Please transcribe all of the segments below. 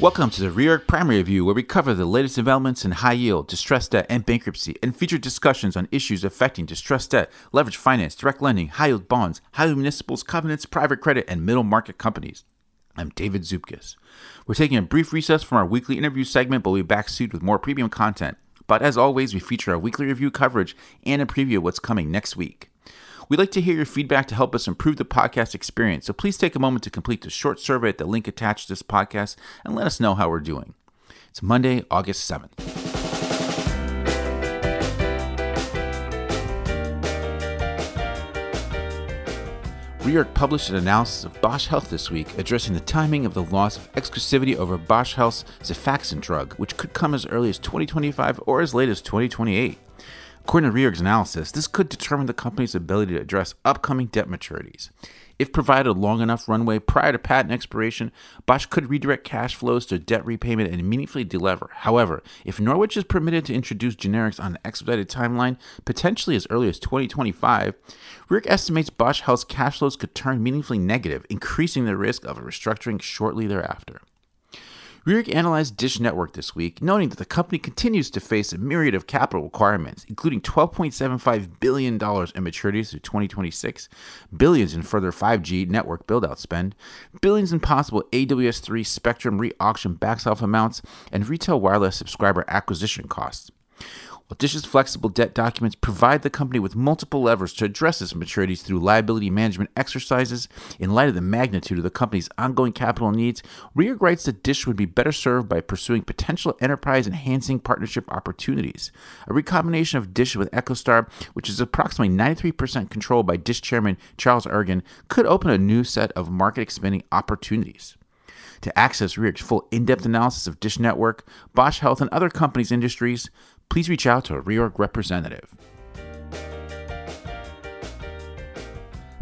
Welcome to the Reorg Primary Review, where we cover the latest developments in high yield, distressed debt, and bankruptcy, and feature discussions on issues affecting distressed debt, leverage finance, direct lending, high yield bonds, high yield municipals, covenants, private credit, and middle market companies. I'm David Zupkis. We're taking a brief recess from our weekly interview segment, but we'll be back soon with more premium content. But as always, we feature our weekly review coverage and a preview of what's coming next week. We'd like to hear your feedback to help us improve the podcast experience, so please take a moment to complete the short survey at the link attached to this podcast and let us know how we're doing. It's Monday, August 7th. Reorg published an analysis of Bausch Health this week, addressing the timing of the loss of exclusivity over Bausch Health's Xifaxan drug, which could come as early as 2025 or as late as 2028. According to Reorg's analysis, this could determine the company's ability to address upcoming debt maturities. If provided a long enough runway prior to patent expiration, Bausch could redirect cash flows to debt repayment and meaningfully delever. However, if Norwich is permitted to introduce generics on an expedited timeline, potentially as early as 2025, Reorg estimates Bausch Health's cash flows could turn meaningfully negative, increasing the risk of a restructuring shortly thereafter. Reorg analyzed Dish Network this week, noting that the company continues to face a myriad of capital requirements, including $12.75 billion in maturities through 2026, billions in further 5G network build-out spend, billions in possible AWS-3 spectrum re-auction backstop amounts, and retail wireless subscriber acquisition costs. Dish's flexible debt documents provide the company with multiple levers to address its maturities through liability management exercises, in light of the magnitude of the company's ongoing capital needs, Reorg writes that Dish would be better served by pursuing potential enterprise enhancing partnership opportunities. A recombination of Dish with EchoStar, which is approximately 93% controlled by Dish chairman Charles Ergen, could open a new set of market expanding opportunities. To access Reorg's full in depth analysis of Dish Network, Bausch Health, and other companies' industries, please reach out to a Reorg representative.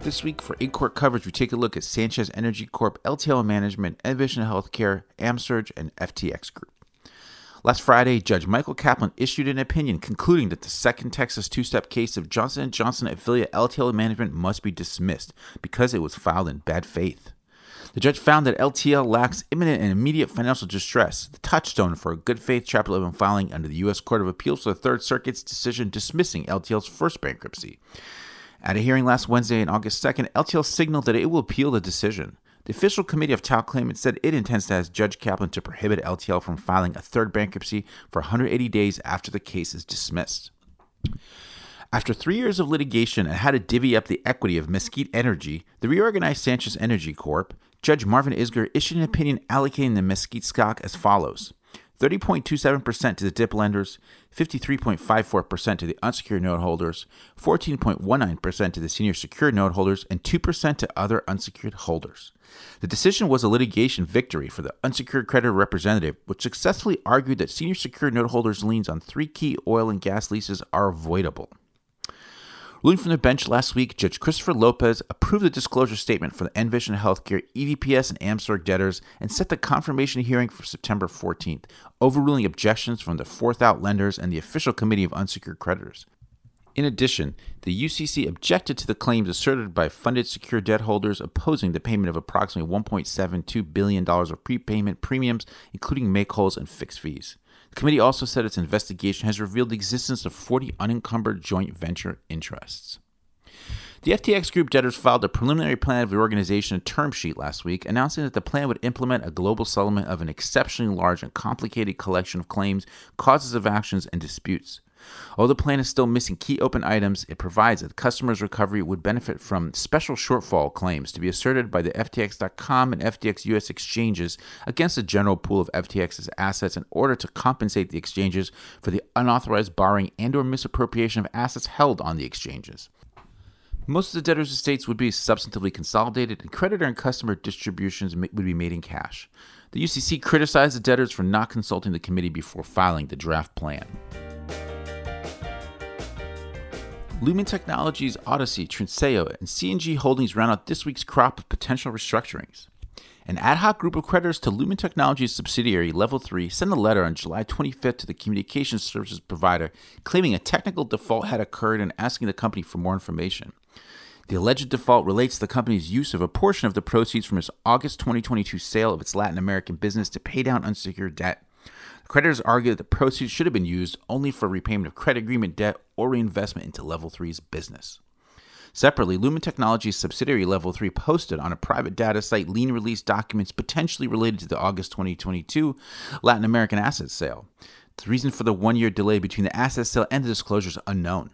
This week for in court coverage, we take a look at Sanchez Energy Corp, LTL Management, Envision Healthcare, AmSurg, and FTX Group. Last Friday, Judge Michael Kaplan issued an opinion concluding that the second Texas two-step case of Johnson & Johnson affiliate LTL Management must be dismissed because it was filed in bad faith. The judge found that LTL lacks imminent and immediate financial distress, the touchstone for a good faith Chapter 11 filing under the U.S. Court of Appeals for the Third Circuit's decision dismissing LTL's first bankruptcy. At a hearing last Wednesday on August 2nd, LTL signaled that it will appeal the decision. The official committee of talc claimants said it intends to ask Judge Kaplan to prohibit LTL from filing a third bankruptcy for 180 days after the case is dismissed. After three years of litigation and how to divvy up the equity of Mesquite Energy, the reorganized Sanchez Energy Corp, Judge Marvin Isgur issued an opinion allocating the Mesquite stock as follows 30.27% to the DIP lenders, 53.54% to the unsecured note holders, 14.19% to the senior secured note holders, and 2% to other unsecured holders. The decision was a litigation victory for the unsecured creditor representative, which successfully argued that senior secured note holders' liens on three key oil and gas leases are avoidable. Ruling from the bench last week, Judge Christopher Lopez approved the disclosure statement for the Envision Healthcare, EVPS, and AmSurg debtors and set the confirmation hearing for September 14th, overruling objections from the fourth out lenders and the official committee of unsecured creditors. In addition, the UCC objected to the claims asserted by funded secured debt holders opposing the payment of approximately $1.72 billion of prepayment premiums, including make wholes and fixed fees. The committee also said its investigation has revealed the existence of 40 unencumbered joint venture interests. The FTX Group debtors filed a preliminary plan of reorganization term sheet last week, announcing that the plan would implement a global settlement of an exceptionally large and complicated collection of claims, causes of actions, and disputes. Although the plan is still missing key open items, it provides that customers' recovery would benefit from special shortfall claims to be asserted by the FTX.com and FTX US exchanges against the general pool of FTX's assets in order to compensate the exchanges for the unauthorized borrowing and or misappropriation of assets held on the exchanges. Most of the debtors' estates would be substantively consolidated, and creditor and customer distributions would be made in cash. The UCC criticized the debtors for not consulting the committee before filing the draft plan. Lumen Technologies, Audacy, Trinseo, and CNG Holdings round out this week's crop of potential restructurings. An ad hoc group of creditors to Lumen Technologies subsidiary Level 3 sent a letter on July 25th to the communications services provider claiming a technical default had occurred and asking the company for more information. The alleged default relates to the company's use of a portion of the proceeds from its August 2022 sale of its Latin American business to pay down unsecured debt. Creditors argue that the proceeds should have been used only for repayment of credit agreement debt or reinvestment into Level 3's business. Separately, Lumen Technologies subsidiary Level 3 posted on a private data site lien release documents potentially related to the August 2022 Latin American asset sale. The reason for the one year delay between the asset sale and the disclosure is unknown.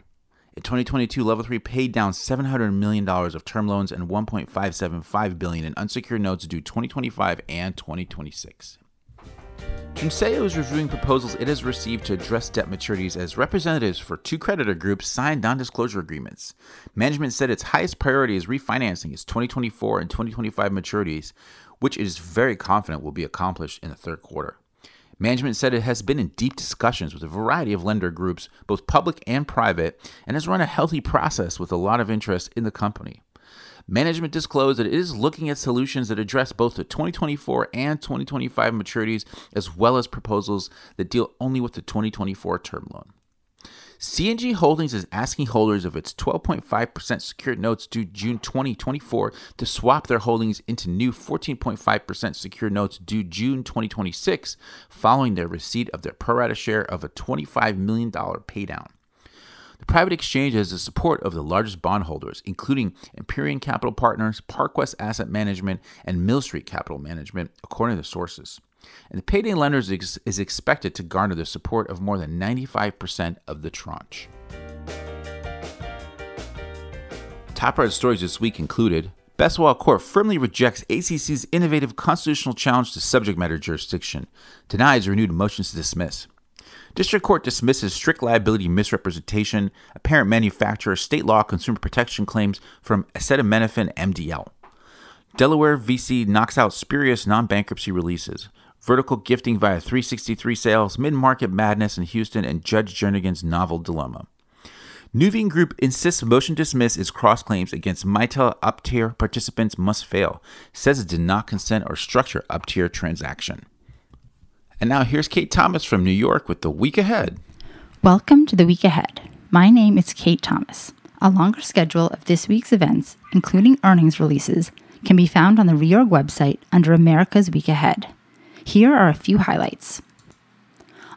In 2022, Level 3 paid down $700 million of term loans and $1.575 billion in unsecured notes due 2025 and 2026. Trinseo is reviewing proposals it has received to address debt maturities as representatives for two creditor groups signed non disclosure agreements. Management said its highest priority is refinancing its 2024 and 2025 maturities, which it is very confident will be accomplished in the third quarter. Management said it has been in deep discussions with a variety of lender groups, both public and private, and has run a healthy process with a lot of interest in the company. Management disclosed that it is looking at solutions that address both the 2024 and 2025 maturities, as well as proposals that deal only with the 2024 term loan. CNG Holdings is asking holders of its 12.5% secured notes due June 2024 to swap their holdings into new 14.5% secured notes due June 2026 following their receipt of their pro rata share of a $25 million paydown. The private exchange has the support of the largest bondholders, including Empyrean Capital Partners, ParkWest Asset Management, and Mill Street Capital Management, according to sources. And the payday lenders is, expected to garner the support of more than 95% of the tranche. Top red stories this week included Bestwall Court firmly rejects ACC's innovative constitutional challenge to subject matter jurisdiction, denies renewed motions to dismiss. District Court dismisses strict liability misrepresentation, apparent manufacturer, state law consumer protection claims from acetaminophen MDL. Delaware VC knocks out spurious non bankruptcy releases. Vertical gifting via 363 sales, mid market madness in Houston, and Judge Jernigan's novel dilemma. Nuveen Group insists motion dismiss its cross claims against Mitel up tier participants must fail, says it did not consent or structure up tier transaction. And now here's Kate Thomas from New York with the week ahead. Welcome to the week ahead. My name is Kate Thomas. A longer schedule of this week's events, including earnings releases, can be found on the Reorg website under America's Week Ahead. Here are a few highlights.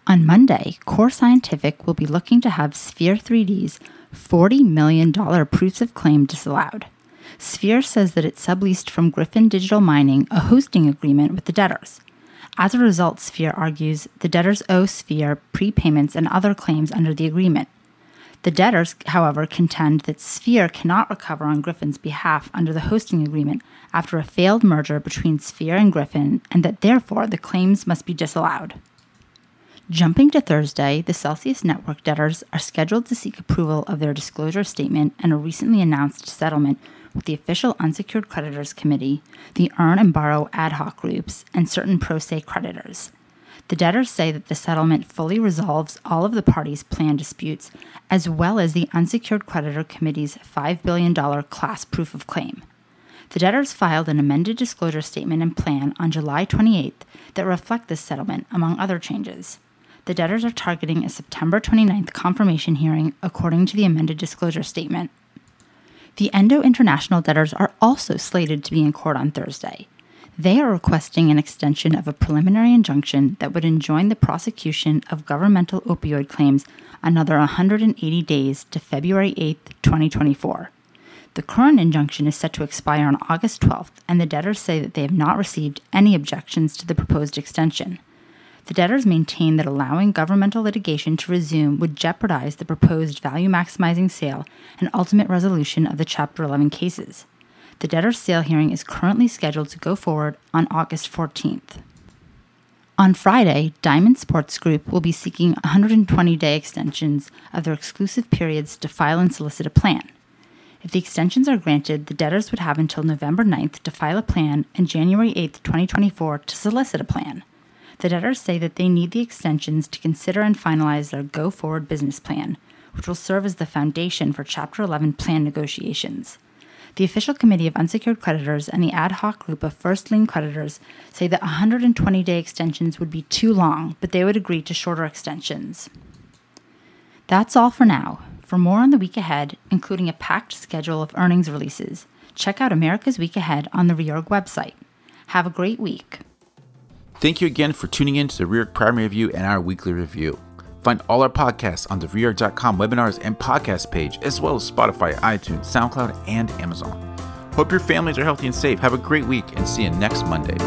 On Monday, Core Scientific will be looking to have Sphere 3D's $40 million proofs of claim disallowed. Sphere says that it subleased from Gryphon Digital Mining a hosting agreement with the debtors. As a result, Sphere argues the debtors owe Sphere prepayments and other claims under the agreement. The debtors, however, contend that Sphere cannot recover on Gryphon's behalf under the hosting agreement after a failed merger between Sphere and Griffin, and that therefore the claims must be disallowed. Jumping to Thursday, the Celsius Network debtors are scheduled to seek approval of their disclosure statement and a recently announced settlement with the official unsecured creditors committee, the earn and borrow ad hoc groups, and certain pro se creditors. The debtors say that the settlement fully resolves all of the parties' planned disputes, as well as the unsecured creditor committee's $5 billion class proof of claim. The debtors filed an amended disclosure statement and plan on July 28th that reflect this settlement, among other changes. The debtors are targeting a September 29th confirmation hearing according to the amended disclosure statement. The Endo International debtors are also slated to be in court on Thursday. They are requesting an extension of a preliminary injunction that would enjoin the prosecution of governmental opioid claims another 180 days to February 8, 2024. The current injunction is set to expire on August 12th, and the debtors say that they have not received any objections to the proposed extension. The debtors maintain that allowing governmental litigation to resume would jeopardize the proposed value maximizing sale and ultimate resolution of the Chapter 11 cases. The debtor's sale hearing is currently scheduled to go forward on August 14th. On Friday, Diamond Sports Group will be seeking 120 day extensions of their exclusive periods to file and solicit a plan. If the extensions are granted, the debtors would have until November 9th to file a plan and January 8th, 2024 to solicit a plan. The debtors say that they need the extensions to consider and finalize their go forward business plan, which will serve as the foundation for Chapter 11 plan negotiations. The official committee of unsecured creditors and the ad hoc group of first lien creditors say that 120 day extensions would be too long, but they would agree to shorter extensions. That's all for now. For more on the week ahead, including a packed schedule of earnings releases, check out America's Week Ahead on the Reorg website. Have a great week. Thank you again for tuning in to the Reorg Primary Review and our weekly review. Find all our podcasts on the Reorg.com webinars and podcast page, as well as Spotify, iTunes, SoundCloud, and Amazon. Hope your families are healthy and safe. Have a great week and see you next Monday.